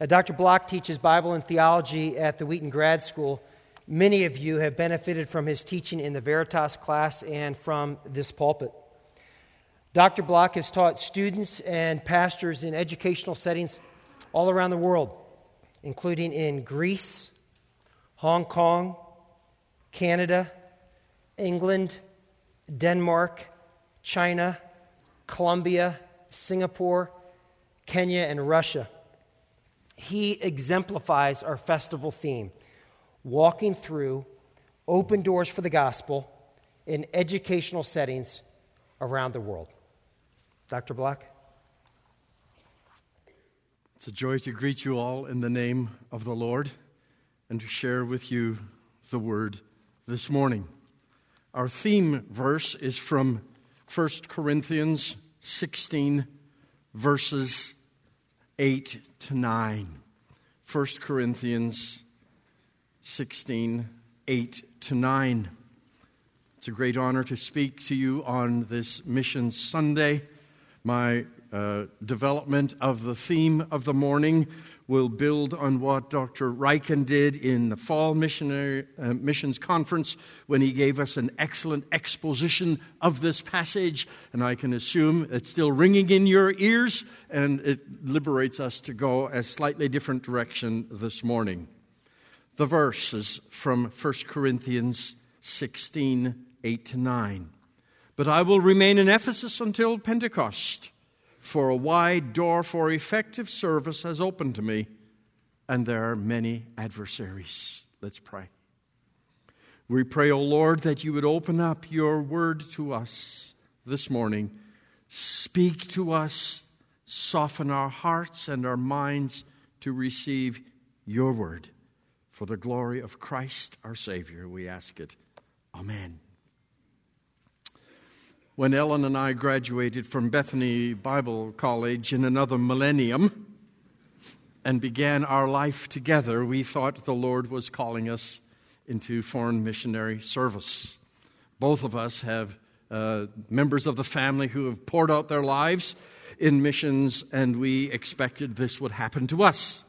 Uh, Dr. Block teaches Bible and theology at the Wheaton Grad School. Many of you have benefited from his teaching in the Veritas class and from this pulpit. Dr. Block has taught students and pastors in educational settings all around the world, including in Greece, Hong Kong, Canada, England, Denmark, China, Colombia, Singapore, Kenya, and Russia. He exemplifies our festival theme walking through open doors for the gospel in educational settings around the world. Dr. Block? It's a joy to greet you all in the name of the Lord and to share with you the word this morning. Our theme verse is from 1 Corinthians 16, verses 8 to 9. 1 Corinthians 16, 8 to 9. It's a great honor to speak to you on this Mission Sunday. My uh, development of the theme of the morning will build on what Dr. Ryken did in the Fall Missionary uh, Missions Conference when he gave us an excellent exposition of this passage. And I can assume it's still ringing in your ears, and it liberates us to go a slightly different direction this morning. The verse is from 1 Corinthians 16 8 to 9. But I will remain in Ephesus until Pentecost for a wide door for effective service has opened to me, and there are many adversaries. Let's pray. We pray, O oh Lord, that you would open up your word to us this morning. Speak to us, soften our hearts and our minds to receive your word. For the glory of Christ our Savior, we ask it. Amen when Ellen and I graduated from Bethany Bible College in another millennium and began our life together, we thought the Lord was calling us into foreign missionary service. Both of us have uh, members of the family who have poured out their lives in missions, and we expected this would happen to us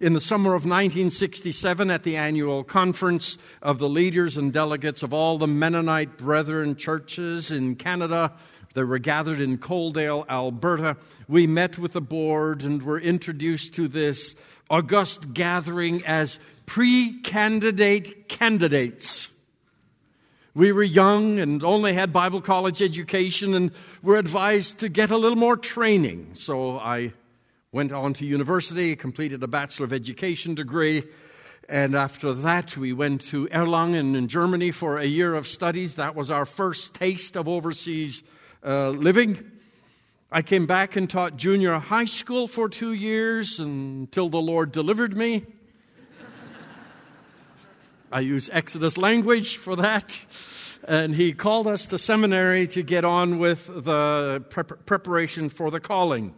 in the summer of 1967 at the annual conference of the leaders and delegates of all the Mennonite Brethren churches in Canada. They were gathered in Coaldale, Alberta. We met with the board and were introduced to this august gathering as pre candidate candidates. We were young and only had Bible college education and were advised to get a little more training. So I went on to university, completed a Bachelor of Education degree, and after that, we went to Erlangen in Germany for a year of studies. That was our first taste of overseas uh, living. I came back and taught junior high school for two years until the Lord delivered me. I use Exodus language for that. And he called us to seminary to get on with the preparation for the calling.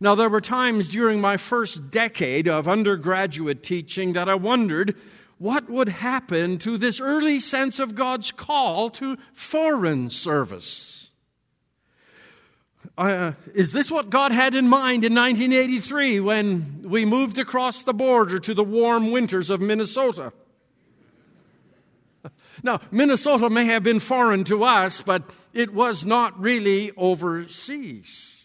Now, there were times during my first decade of undergraduate teaching that I wondered what would happen to this early sense of God's call to foreign service. Uh, is this what God had in mind in 1983 when we moved across the border to the warm winters of Minnesota? Now, Minnesota may have been foreign to us, but it was not really overseas.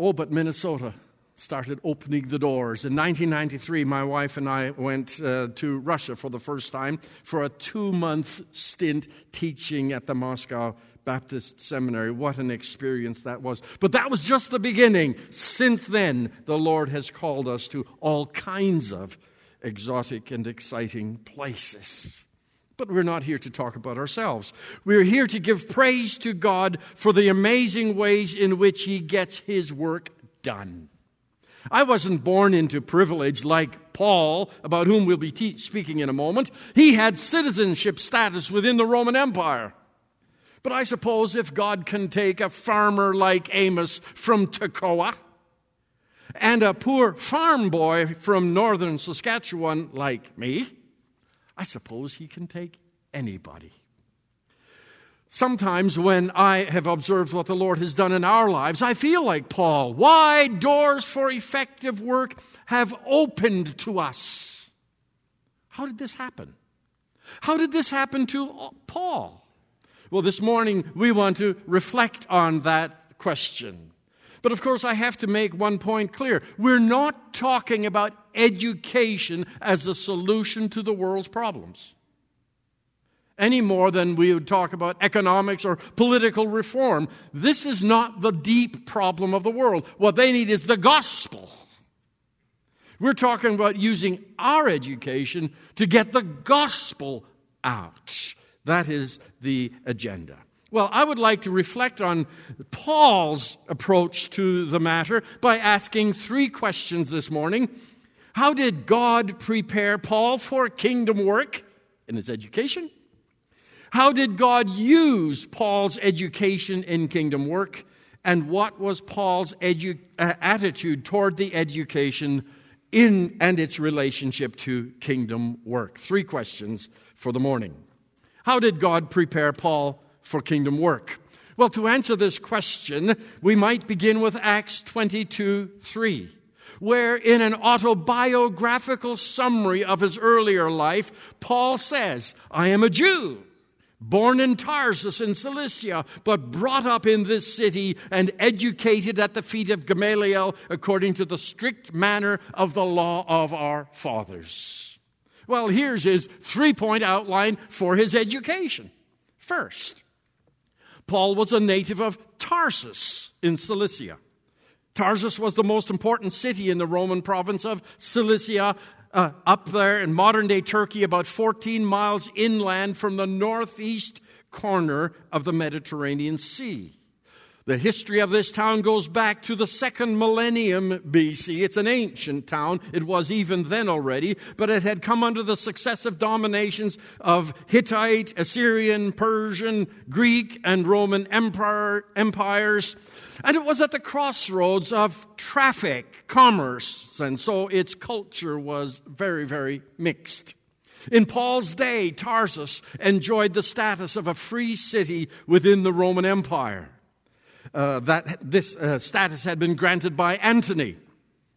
Oh, but Minnesota started opening the doors. In 1993, my wife and I went uh, to Russia for the first time for a two month stint teaching at the Moscow Baptist Seminary. What an experience that was. But that was just the beginning. Since then, the Lord has called us to all kinds of exotic and exciting places. But we're not here to talk about ourselves. We're here to give praise to God for the amazing ways in which He gets His work done. I wasn't born into privilege like Paul, about whom we'll be te- speaking in a moment. He had citizenship status within the Roman Empire. But I suppose if God can take a farmer like Amos from Tekoa and a poor farm boy from northern Saskatchewan like me, I suppose he can take anybody. Sometimes, when I have observed what the Lord has done in our lives, I feel like Paul. Wide doors for effective work have opened to us. How did this happen? How did this happen to Paul? Well, this morning we want to reflect on that question. But of course, I have to make one point clear. We're not talking about education as a solution to the world's problems any more than we would talk about economics or political reform. This is not the deep problem of the world. What they need is the gospel. We're talking about using our education to get the gospel out. That is the agenda. Well, I would like to reflect on Paul's approach to the matter by asking three questions this morning. How did God prepare Paul for kingdom work in his education? How did God use Paul's education in kingdom work? And what was Paul's edu- uh, attitude toward the education in and its relationship to kingdom work? Three questions for the morning. How did God prepare Paul for kingdom work? Well, to answer this question, we might begin with Acts 22 3 where in an autobiographical summary of his earlier life, Paul says, I am a Jew born in Tarsus in Cilicia, but brought up in this city and educated at the feet of Gamaliel according to the strict manner of the law of our fathers. Well, here's his three point outline for his education. First, Paul was a native of Tarsus in Cilicia. Tarsus was the most important city in the Roman province of Cilicia uh, up there in modern day Turkey, about 14 miles inland from the northeast corner of the Mediterranean Sea. The history of this town goes back to the second millennium BC. It's an ancient town. It was even then already, but it had come under the successive dominations of Hittite, Assyrian, Persian, Greek, and Roman empire, empires. And it was at the crossroads of traffic, commerce, and so its culture was very, very mixed. In Paul's day, Tarsus enjoyed the status of a free city within the Roman Empire. Uh, that this uh, status had been granted by Antony.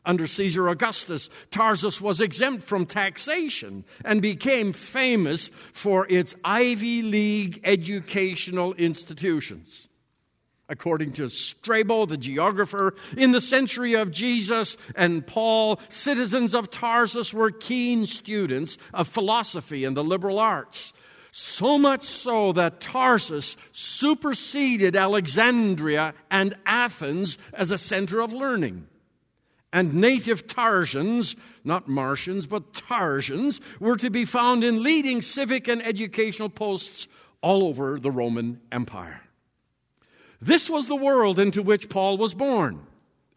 Under Caesar Augustus, Tarsus was exempt from taxation and became famous for its Ivy League educational institutions. According to Strabo, the geographer, in the century of Jesus and Paul, citizens of Tarsus were keen students of philosophy and the liberal arts. So much so that Tarsus superseded Alexandria and Athens as a center of learning. And native Tarsians, not Martians, but Tarsians, were to be found in leading civic and educational posts all over the Roman Empire. This was the world into which Paul was born.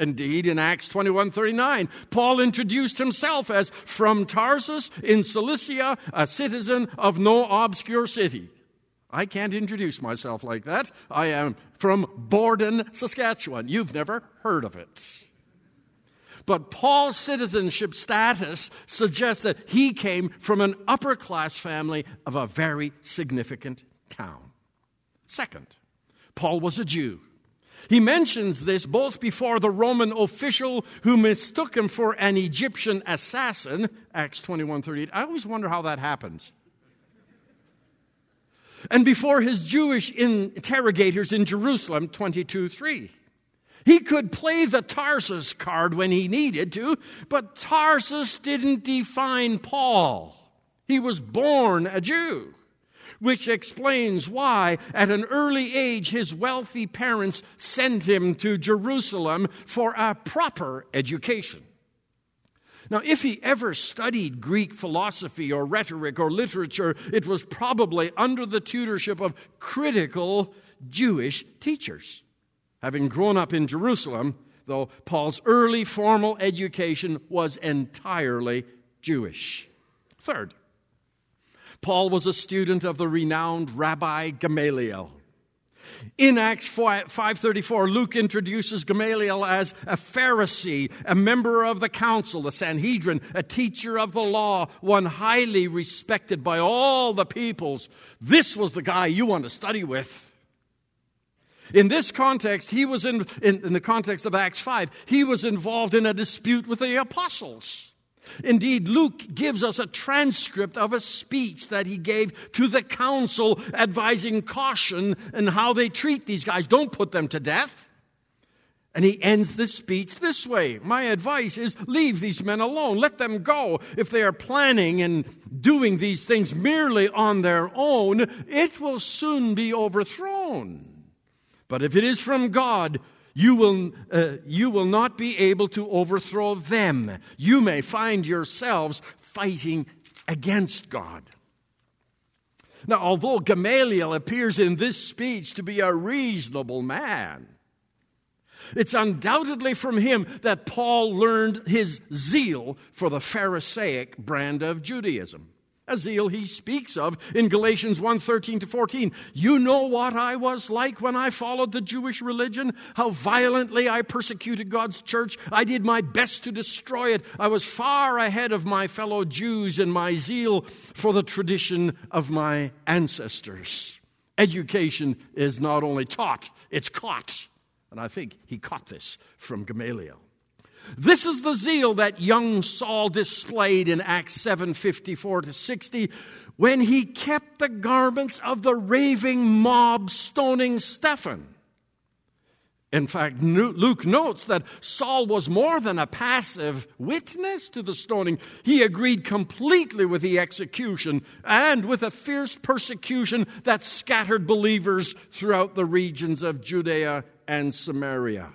Indeed, in Acts 21:39, Paul introduced himself as from Tarsus in Cilicia, a citizen of no obscure city. I can't introduce myself like that. I am from Borden, Saskatchewan. You've never heard of it. But Paul's citizenship status suggests that he came from an upper class family of a very significant town. Second, Paul was a Jew. He mentions this both before the Roman official who mistook him for an Egyptian assassin, Acts 21 38. I always wonder how that happens. And before his Jewish interrogators in Jerusalem, 22 3. He could play the Tarsus card when he needed to, but Tarsus didn't define Paul. He was born a Jew which explains why, at an early age, his wealthy parents sent him to Jerusalem for a proper education. Now, if he ever studied Greek philosophy or rhetoric or literature, it was probably under the tutorship of critical Jewish teachers. Having grown up in Jerusalem, though Paul's early formal education was entirely Jewish. Third, Paul was a student of the renowned Rabbi Gamaliel. In Acts 5:34, Luke introduces Gamaliel as a Pharisee, a member of the council, the Sanhedrin, a teacher of the law, one highly respected by all the peoples. This was the guy you want to study with. In this context, he was in, in, in the context of Acts 5, he was involved in a dispute with the apostles. Indeed, Luke gives us a transcript of a speech that he gave to the council advising caution in how they treat these guys. Don't put them to death. And he ends the speech this way My advice is leave these men alone. Let them go. If they are planning and doing these things merely on their own, it will soon be overthrown. But if it is from God, you will, uh, you will not be able to overthrow them. You may find yourselves fighting against God. Now, although Gamaliel appears in this speech to be a reasonable man, it's undoubtedly from him that Paul learned his zeal for the Pharisaic brand of Judaism a zeal he speaks of in Galatians 1 13 to 14. You know what I was like when I followed the Jewish religion, how violently I persecuted God's church. I did my best to destroy it. I was far ahead of my fellow Jews in my zeal for the tradition of my ancestors. Education is not only taught, it's caught. And I think he caught this from Gamaliel. This is the zeal that young Saul displayed in Acts 7:54 to 60 when he kept the garments of the raving mob stoning Stephen. In fact, Luke notes that Saul was more than a passive witness to the stoning. He agreed completely with the execution and with a fierce persecution that scattered believers throughout the regions of Judea and Samaria.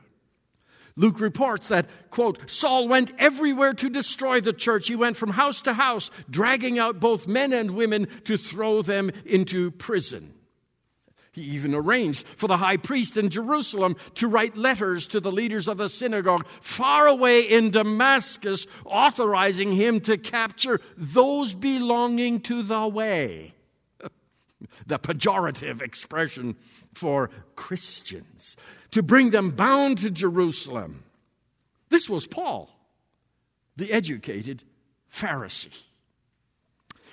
Luke reports that, quote, Saul went everywhere to destroy the church. He went from house to house, dragging out both men and women to throw them into prison. He even arranged for the high priest in Jerusalem to write letters to the leaders of the synagogue far away in Damascus, authorizing him to capture those belonging to the way. the pejorative expression for Christians to bring them bound to Jerusalem. This was Paul, the educated Pharisee.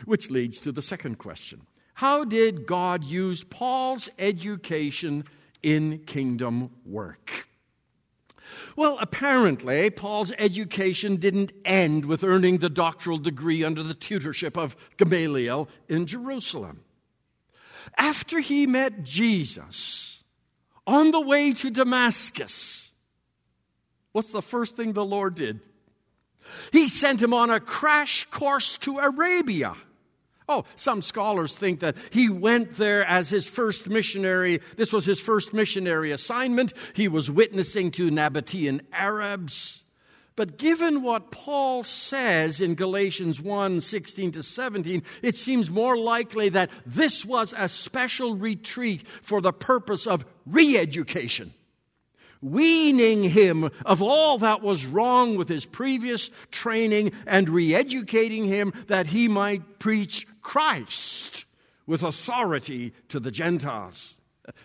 Which leads to the second question How did God use Paul's education in kingdom work? Well, apparently, Paul's education didn't end with earning the doctoral degree under the tutorship of Gamaliel in Jerusalem. After he met Jesus, on the way to Damascus, what's the first thing the Lord did? He sent him on a crash course to Arabia. Oh, some scholars think that he went there as his first missionary. This was his first missionary assignment. He was witnessing to Nabatean Arabs. But given what Paul says in Galatians 1 16 to 17, it seems more likely that this was a special retreat for the purpose of re education, weaning him of all that was wrong with his previous training and re educating him that he might preach Christ with authority to the Gentiles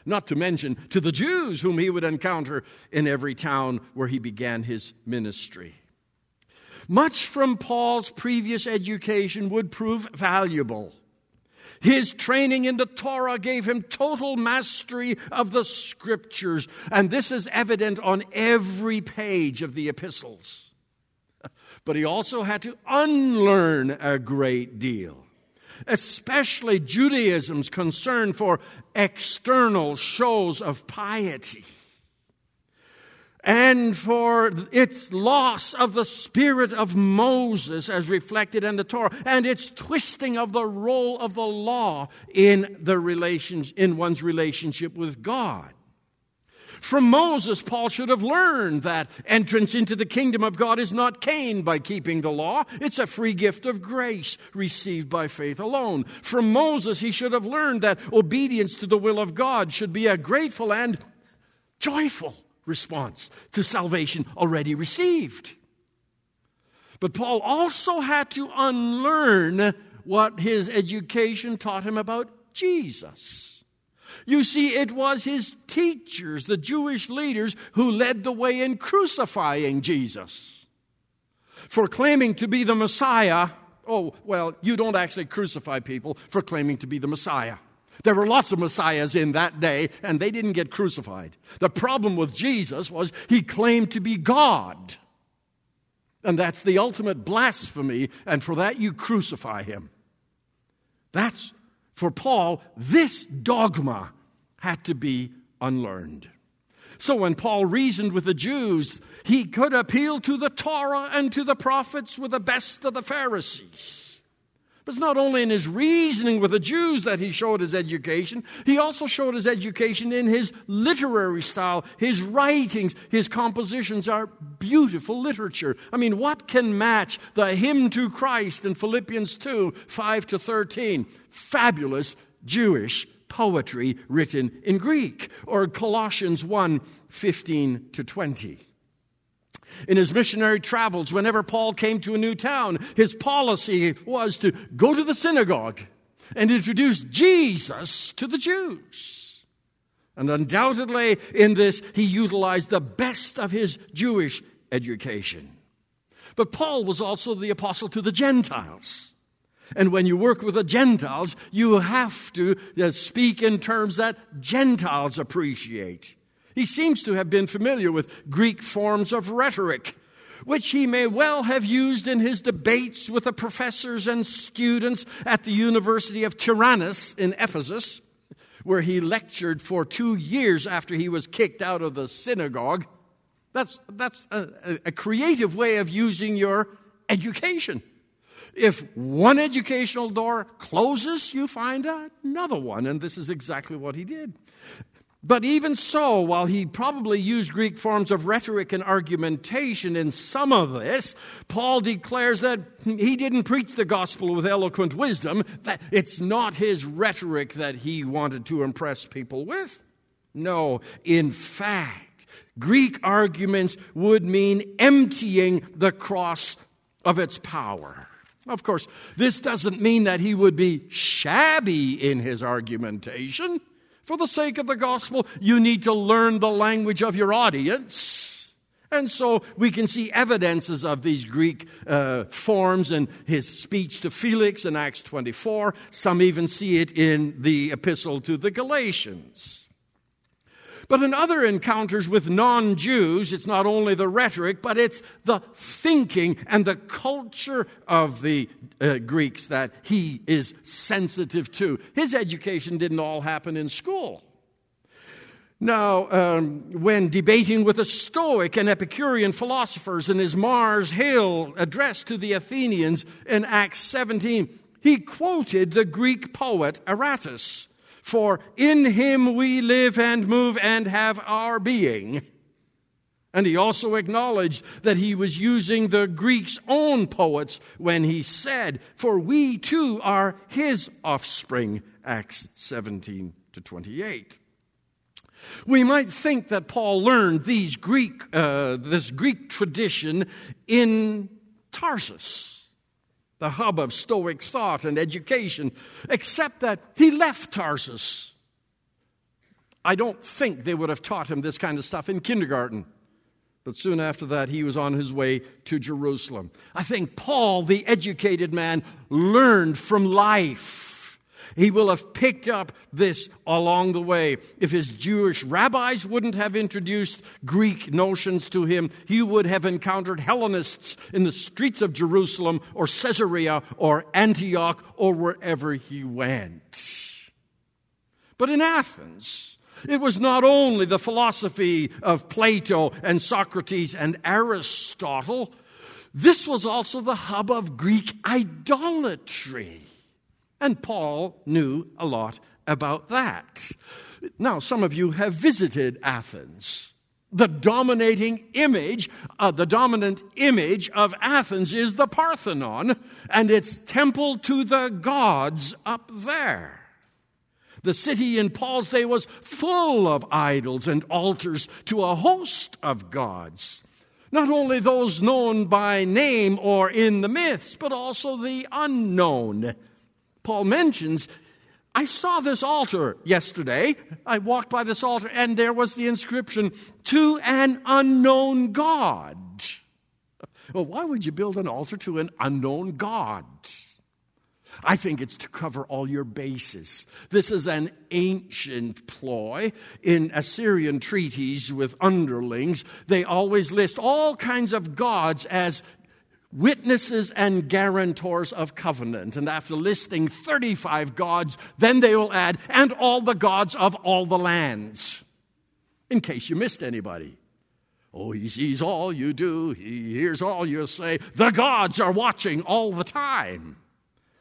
not to mention to the Jews whom he would encounter in every town where he began his ministry. Much from Paul's previous education would prove valuable. His training in the Torah gave him total mastery of the scriptures, and this is evident on every page of the epistles. But he also had to unlearn a great deal especially Judaism's concern for external shows of piety and for its loss of the spirit of Moses as reflected in the Torah, and its twisting of the role of the law in, the relations, in one's relationship with God. From Moses, Paul should have learned that entrance into the kingdom of God is not gained by keeping the law. It's a free gift of grace received by faith alone. From Moses, he should have learned that obedience to the will of God should be a grateful and joyful response to salvation already received. But Paul also had to unlearn what his education taught him about Jesus. You see, it was his teachers, the Jewish leaders, who led the way in crucifying Jesus. For claiming to be the Messiah, oh, well, you don't actually crucify people for claiming to be the Messiah. There were lots of messiahs in that day, and they didn't get crucified. The problem with Jesus was he claimed to be God. And that's the ultimate blasphemy, and for that you crucify him. That's, for Paul, this dogma had to be unlearned. So when Paul reasoned with the Jews, he could appeal to the Torah and to the prophets with the best of the Pharisees. But it's not only in his reasoning with the Jews that he showed his education, he also showed his education in his literary style. His writings, his compositions are beautiful literature. I mean, what can match the hymn to Christ in Philippians 2 5 to 13? Fabulous Jewish poetry written in Greek, or Colossians 1 15 to 20. In his missionary travels, whenever Paul came to a new town, his policy was to go to the synagogue and introduce Jesus to the Jews. And undoubtedly, in this, he utilized the best of his Jewish education. But Paul was also the apostle to the Gentiles. And when you work with the Gentiles, you have to uh, speak in terms that Gentiles appreciate. He seems to have been familiar with Greek forms of rhetoric, which he may well have used in his debates with the professors and students at the University of Tyrannus in Ephesus, where he lectured for two years after he was kicked out of the synagogue. That's, that's a, a creative way of using your education. If one educational door closes, you find another one. And this is exactly what he did. But even so, while he probably used Greek forms of rhetoric and argumentation in some of this, Paul declares that he didn't preach the gospel with eloquent wisdom, that it's not his rhetoric that he wanted to impress people with. No, in fact, Greek arguments would mean emptying the cross of its power. Of course, this doesn't mean that he would be shabby in his argumentation. For the sake of the gospel, you need to learn the language of your audience. And so we can see evidences of these Greek uh, forms in his speech to Felix in Acts 24. Some even see it in the epistle to the Galatians. But in other encounters with non Jews, it's not only the rhetoric, but it's the thinking and the culture of the uh, Greeks that he is sensitive to. His education didn't all happen in school. Now, um, when debating with the Stoic and Epicurean philosophers in his Mars Hill address to the Athenians in Acts 17, he quoted the Greek poet Aratus for in him we live and move and have our being. And he also acknowledged that he was using the Greeks' own poets when he said, For we too are his offspring, Acts 17 to 28. We might think that Paul learned these Greek, uh, this Greek tradition in Tarsus the hub of Stoic thought and education, except that he left Tarsus. I don't think they would have taught him this kind of stuff in kindergarten. But soon after that, he was on his way to Jerusalem. I think Paul, the educated man, learned from life he will have picked up this along the way. If his Jewish rabbis wouldn't have introduced Greek notions to him, he would have encountered Hellenists in the streets of Jerusalem or Caesarea or Antioch or wherever he went. But in Athens, it was not only the philosophy of Plato and Socrates and Aristotle, this was also the hub of Greek idolatry. And Paul knew a lot about that. Now, some of you have visited Athens. The dominating image, uh, the dominant image of Athens is the Parthenon and its temple to the gods up there. The city in Paul's day was full of idols and altars to a host of gods. Not only those known by name or in the myths, but also the unknown Paul mentions I saw this altar yesterday. I walked by this altar, and there was the inscription, To an unknown God. Well, why would you build an altar to an unknown God? I think it's to cover all your bases. This is an ancient ploy in Assyrian treaties with underlings. They always list all kinds of gods as witnesses and guarantors of covenant. And after listing 35 gods, then they will add, and all the gods of all the lands. In case you missed anybody. Oh, he sees all you do, he hears all you say. The gods are watching all the time.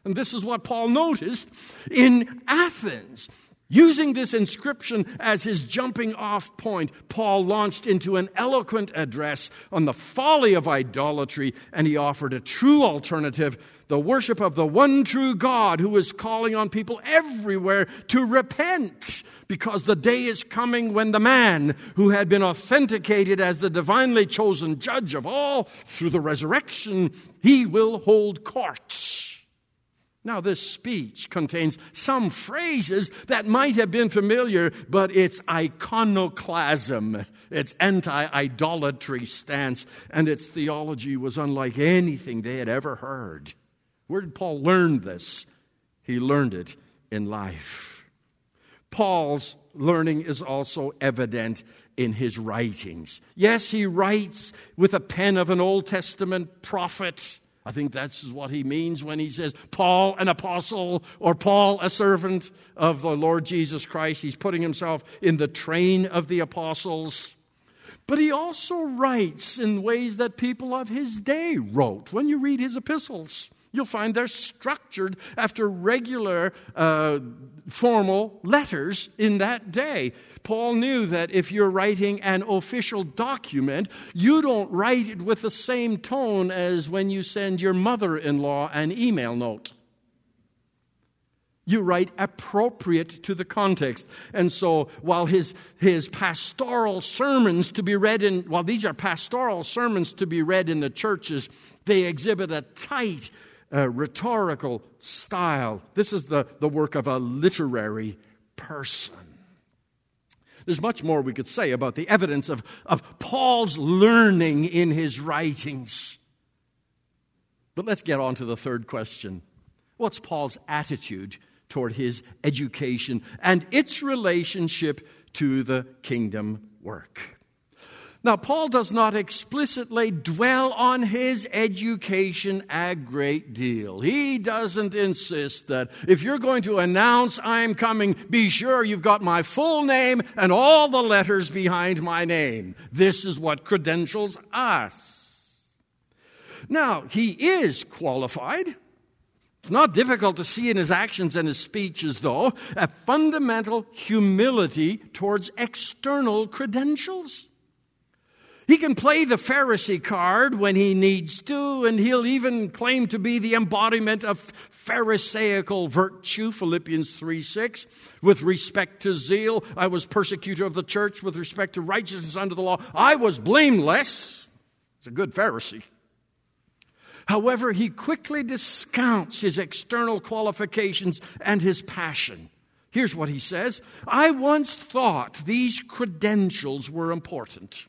And this is what Paul noticed in Athens. Using this inscription as his jumping off point, Paul launched into an eloquent address on the folly of idolatry, and he offered a true alternative the worship of the one true God who is calling on people everywhere to repent because the day is coming when the man who had been authenticated as the divinely chosen judge of all through the resurrection, he will hold court. Now, this speech contains some phrases that might have been familiar, but it's iconoclasm, its anti idolatry stance, and its theology was unlike anything they had ever heard. Where did Paul learn this? He learned it in life. Paul's learning is also evident in his writings. Yes, he writes with a pen of an Old Testament prophet I think that's what he means when he says, Paul, an apostle, or Paul, a servant of the Lord Jesus Christ. He's putting himself in the train of the apostles. But he also writes in ways that people of his day wrote. When you read his epistles, you'll find they're structured after regular uh, formal letters in that day. Paul knew that if you're writing an official document, you don't write it with the same tone as when you send your mother in law an email note. You write appropriate to the context. And so, while his, his pastoral sermons to be read in, while these are pastoral sermons to be read in the churches, they exhibit a tight uh, rhetorical style. This is the, the work of a literary person. There's much more we could say about the evidence of, of Paul's learning in his writings. But let's get on to the third question What's Paul's attitude toward his education and its relationship to the kingdom work? Now, Paul does not explicitly dwell on his education a great deal. He doesn't insist that if you're going to announce I'm coming, be sure you've got my full name and all the letters behind my name. This is what credentials us. Now, he is qualified. It's not difficult to see in his actions and his speeches, though, a fundamental humility towards external credentials. He can play the Pharisee card when he needs to, and he'll even claim to be the embodiment of Pharisaical virtue, Philippians 3 6. With respect to zeal, I was persecutor of the church. With respect to righteousness under the law, I was blameless. He's a good Pharisee. However, he quickly discounts his external qualifications and his passion. Here's what he says I once thought these credentials were important.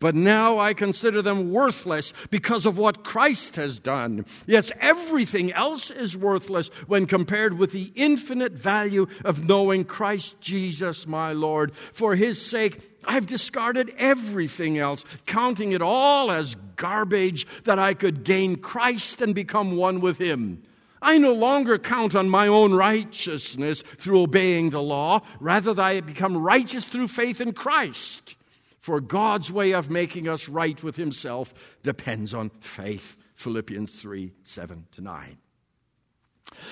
But now I consider them worthless because of what Christ has done. Yes, everything else is worthless when compared with the infinite value of knowing Christ Jesus, my Lord. For his sake, I've discarded everything else, counting it all as garbage that I could gain Christ and become one with him. I no longer count on my own righteousness through obeying the law, rather, I become righteous through faith in Christ. For God's way of making us right with Himself depends on faith. Philippians 3 7 to 9.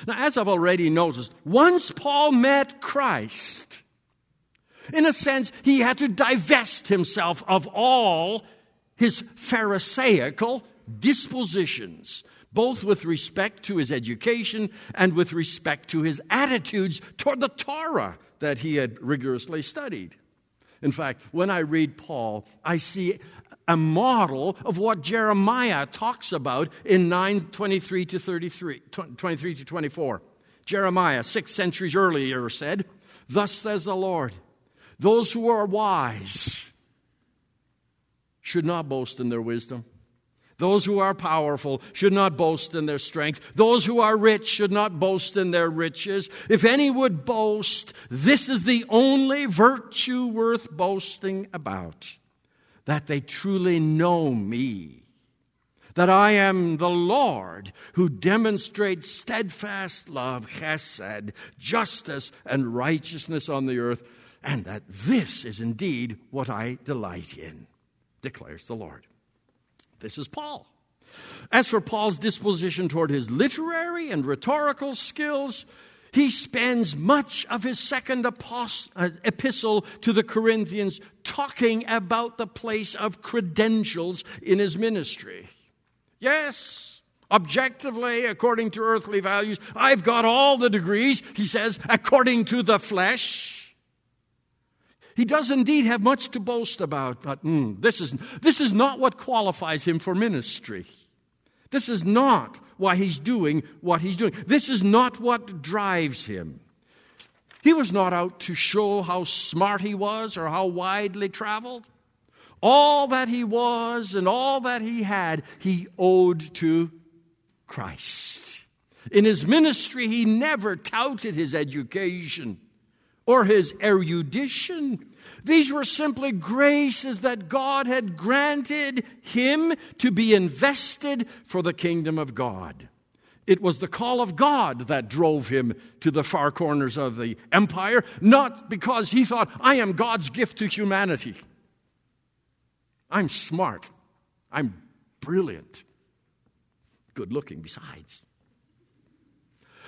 Now, as I've already noticed, once Paul met Christ, in a sense, he had to divest himself of all his Pharisaical dispositions, both with respect to his education and with respect to his attitudes toward the Torah that he had rigorously studied. In fact, when I read Paul, I see a model of what Jeremiah talks about in 923 to 33, 23 to 24. Jeremiah, six centuries earlier, said, Thus says the Lord, those who are wise should not boast in their wisdom. Those who are powerful should not boast in their strength. Those who are rich should not boast in their riches. If any would boast, this is the only virtue worth boasting about that they truly know me that I am the Lord who demonstrates steadfast love, chesed, justice, and righteousness on the earth, and that this is indeed what I delight in, declares the Lord. This is Paul. As for Paul's disposition toward his literary and rhetorical skills, he spends much of his second uh, epistle to the Corinthians talking about the place of credentials in his ministry. Yes, objectively, according to earthly values, I've got all the degrees, he says, according to the flesh. He does indeed have much to boast about, but mm, this, is, this is not what qualifies him for ministry. This is not why he's doing what he's doing. This is not what drives him. He was not out to show how smart he was or how widely traveled. All that he was and all that he had, he owed to Christ. In his ministry, he never touted his education or his erudition. These were simply graces that God had granted him to be invested for the kingdom of God. It was the call of God that drove him to the far corners of the empire, not because he thought, I am God's gift to humanity. I'm smart. I'm brilliant. Good looking, besides.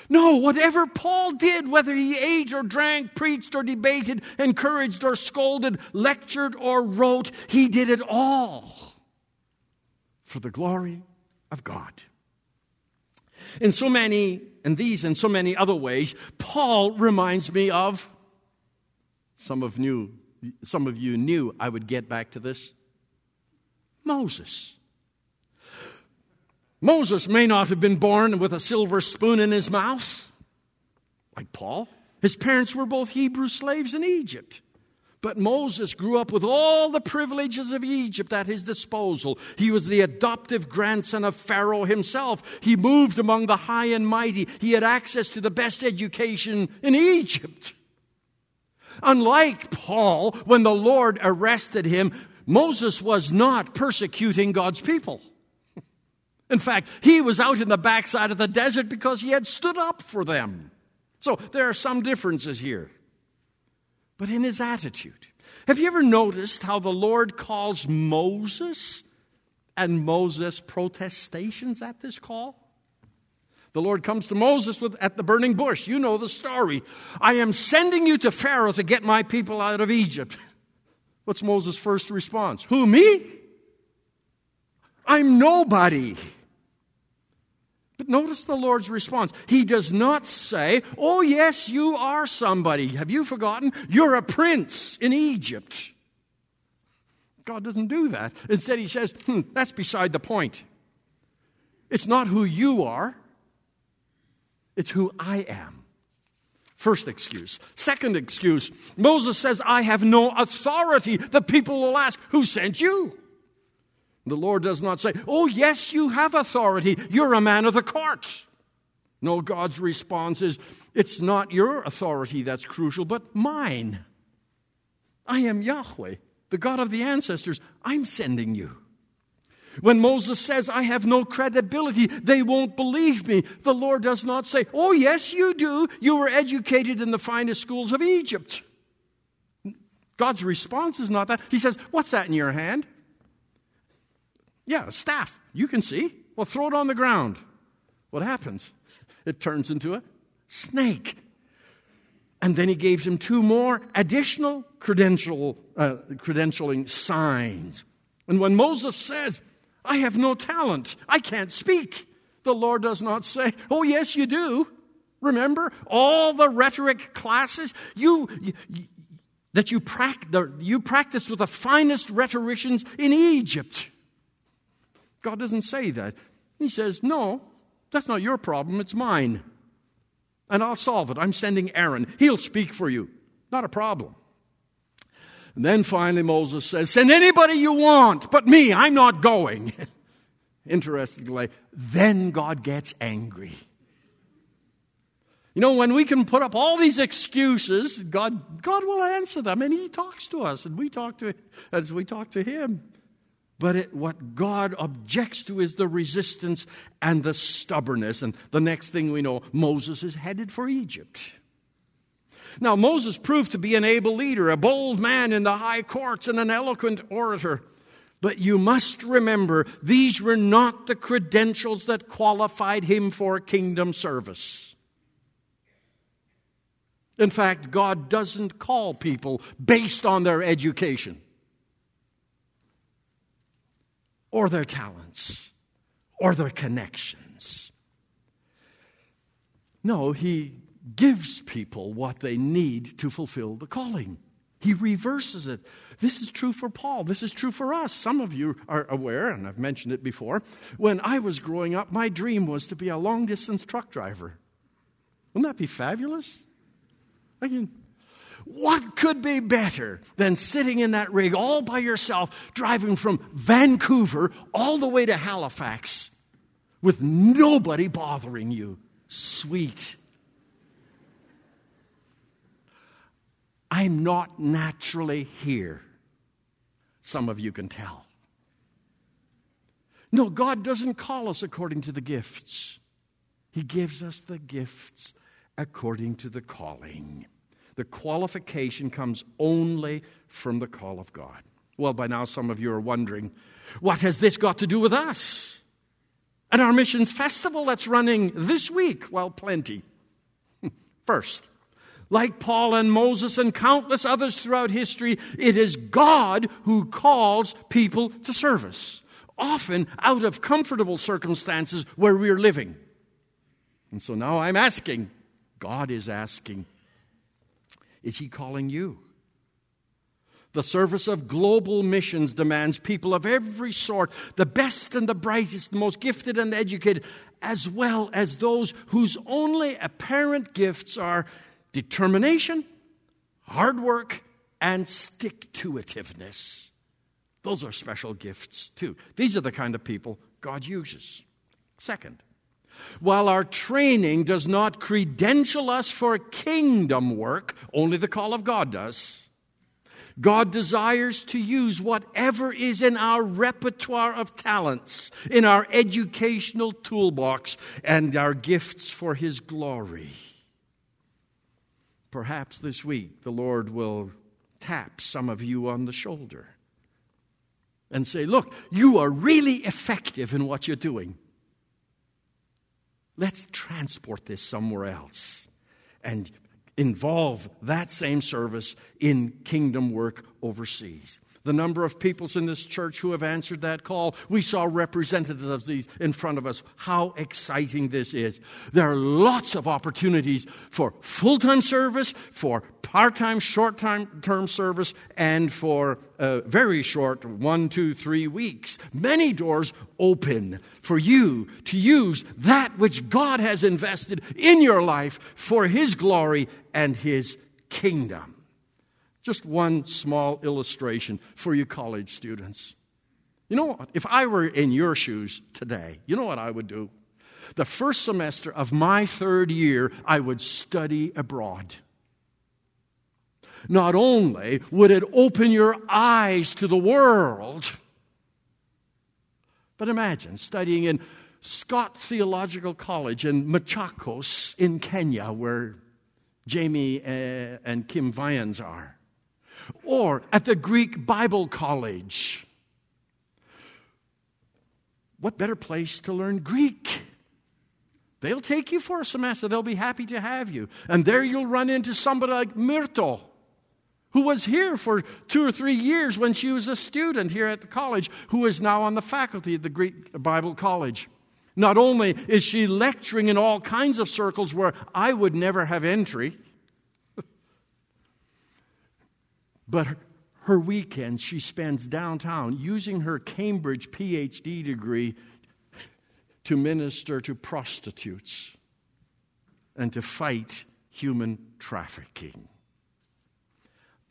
No, whatever Paul did, whether he ate or drank, preached or debated, encouraged or scolded, lectured or wrote, he did it all for the glory of God. In so many, in these and so many other ways, Paul reminds me of some of you, some of you knew I would get back to this. Moses. Moses may not have been born with a silver spoon in his mouth, like Paul. His parents were both Hebrew slaves in Egypt. But Moses grew up with all the privileges of Egypt at his disposal. He was the adoptive grandson of Pharaoh himself. He moved among the high and mighty. He had access to the best education in Egypt. Unlike Paul, when the Lord arrested him, Moses was not persecuting God's people. In fact, he was out in the backside of the desert because he had stood up for them. So there are some differences here. But in his attitude, have you ever noticed how the Lord calls Moses and Moses protestations at this call? The Lord comes to Moses with, at the burning bush. You know the story. I am sending you to Pharaoh to get my people out of Egypt. What's Moses' first response? Who, me? I'm nobody. Notice the Lord's response. He does not say, Oh, yes, you are somebody. Have you forgotten? You're a prince in Egypt. God doesn't do that. Instead, He says, hmm, That's beside the point. It's not who you are, it's who I am. First excuse. Second excuse Moses says, I have no authority. The people will ask, Who sent you? The Lord does not say, Oh, yes, you have authority. You're a man of the court. No, God's response is, It's not your authority that's crucial, but mine. I am Yahweh, the God of the ancestors. I'm sending you. When Moses says, I have no credibility, they won't believe me, the Lord does not say, Oh, yes, you do. You were educated in the finest schools of Egypt. God's response is not that. He says, What's that in your hand? Yeah, a staff. You can see. Well, throw it on the ground. What happens? It turns into a snake. And then he gave him two more additional credential, uh, credentialing signs. And when Moses says, I have no talent. I can't speak. The Lord does not say, Oh, yes, you do. Remember all the rhetoric classes you, you that you, pract- you practiced with the finest rhetoricians in Egypt. God doesn't say that. He says, No, that's not your problem, it's mine. and I'll solve it. I'm sending Aaron. He'll speak for you. Not a problem. And then finally Moses says, Send anybody you want, but me, I'm not going. Interestingly, then God gets angry. You know, when we can put up all these excuses, God, God will answer them, and He talks to us, and we talk to as we talk to Him. But it, what God objects to is the resistance and the stubbornness. And the next thing we know, Moses is headed for Egypt. Now, Moses proved to be an able leader, a bold man in the high courts, and an eloquent orator. But you must remember, these were not the credentials that qualified him for kingdom service. In fact, God doesn't call people based on their education or their talents or their connections. No, He gives people what they need to fulfill the calling. He reverses it. This is true for Paul. This is true for us. Some of you are aware, and I've mentioned it before. When I was growing up, my dream was to be a long distance truck driver. Wouldn't that be fabulous? I mean, what could be better than sitting in that rig all by yourself, driving from Vancouver all the way to Halifax with nobody bothering you? Sweet. I'm not naturally here. Some of you can tell. No, God doesn't call us according to the gifts, He gives us the gifts according to the calling. The qualification comes only from the call of God. Well, by now, some of you are wondering what has this got to do with us? And our missions festival that's running this week? Well, plenty. First, like Paul and Moses and countless others throughout history, it is God who calls people to service, often out of comfortable circumstances where we're living. And so now I'm asking, God is asking, is He calling you? The service of global missions demands people of every sort, the best and the brightest, the most gifted and educated, as well as those whose only apparent gifts are determination, hard work, and stick to itiveness. Those are special gifts, too. These are the kind of people God uses. Second, while our training does not credential us for kingdom work, only the call of God does. God desires to use whatever is in our repertoire of talents, in our educational toolbox, and our gifts for His glory. Perhaps this week the Lord will tap some of you on the shoulder and say, Look, you are really effective in what you're doing. Let's transport this somewhere else and involve that same service in kingdom work overseas the number of peoples in this church who have answered that call. We saw representatives of these in front of us. How exciting this is. There are lots of opportunities for full time service, for part time, short term service, and for uh, very short one, two, three weeks. Many doors open for you to use that which God has invested in your life for His glory and His kingdom. Just one small illustration for you college students. You know what? If I were in your shoes today, you know what I would do? The first semester of my third year, I would study abroad. Not only would it open your eyes to the world, but imagine studying in Scott Theological College in Machakos in Kenya, where Jamie uh, and Kim Vyans are or at the Greek Bible College. What better place to learn Greek? They'll take you for a semester. They'll be happy to have you. And there you'll run into somebody like Myrto, who was here for two or three years when she was a student here at the college, who is now on the faculty at the Greek Bible College. Not only is she lecturing in all kinds of circles where I would never have entry, But her weekends she spends downtown using her Cambridge PhD degree to minister to prostitutes and to fight human trafficking.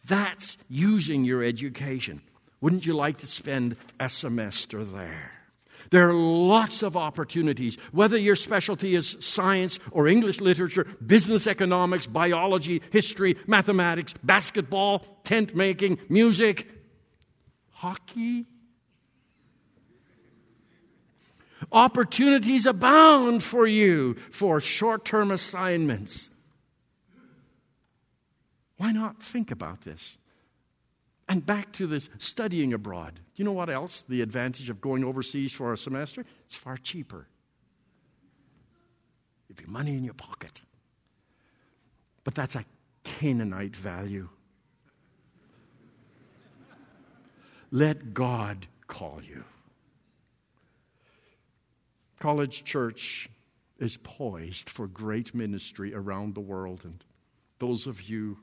That's using your education. Wouldn't you like to spend a semester there? There are lots of opportunities, whether your specialty is science or English literature, business economics, biology, history, mathematics, basketball, tent making, music, hockey. Opportunities abound for you for short term assignments. Why not think about this? And back to this studying abroad. You know what else? The advantage of going overseas for a semester? It's far cheaper. You have money in your pocket. But that's a Canadian value. Let God call you. College Church is poised for great ministry around the world. And those of you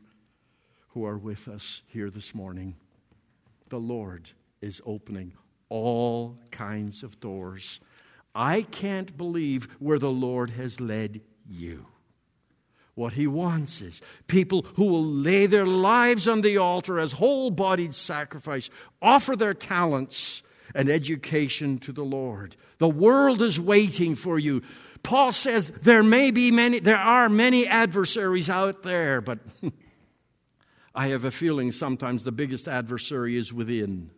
who are with us here this morning, the Lord is opening all kinds of doors. I can't believe where the Lord has led you. What he wants is people who will lay their lives on the altar as whole bodied sacrifice, offer their talents and education to the Lord. The world is waiting for you. Paul says there may be many, there are many adversaries out there, but I have a feeling sometimes the biggest adversary is within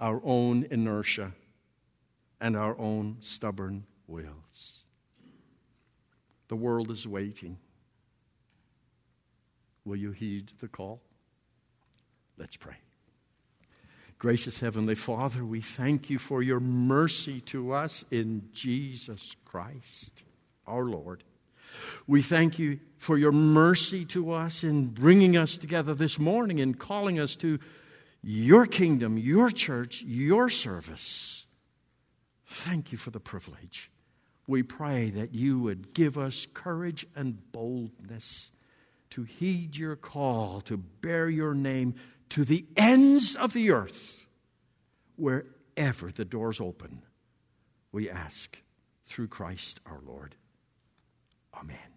our own inertia and our own stubborn wills. The world is waiting. Will you heed the call? Let's pray. Gracious Heavenly Father, we thank you for your mercy to us in Jesus Christ, our Lord. We thank you for your mercy to us in bringing us together this morning and calling us to your kingdom, your church, your service. Thank you for the privilege. We pray that you would give us courage and boldness to heed your call, to bear your name to the ends of the earth, wherever the doors open. We ask through Christ our Lord. Amen.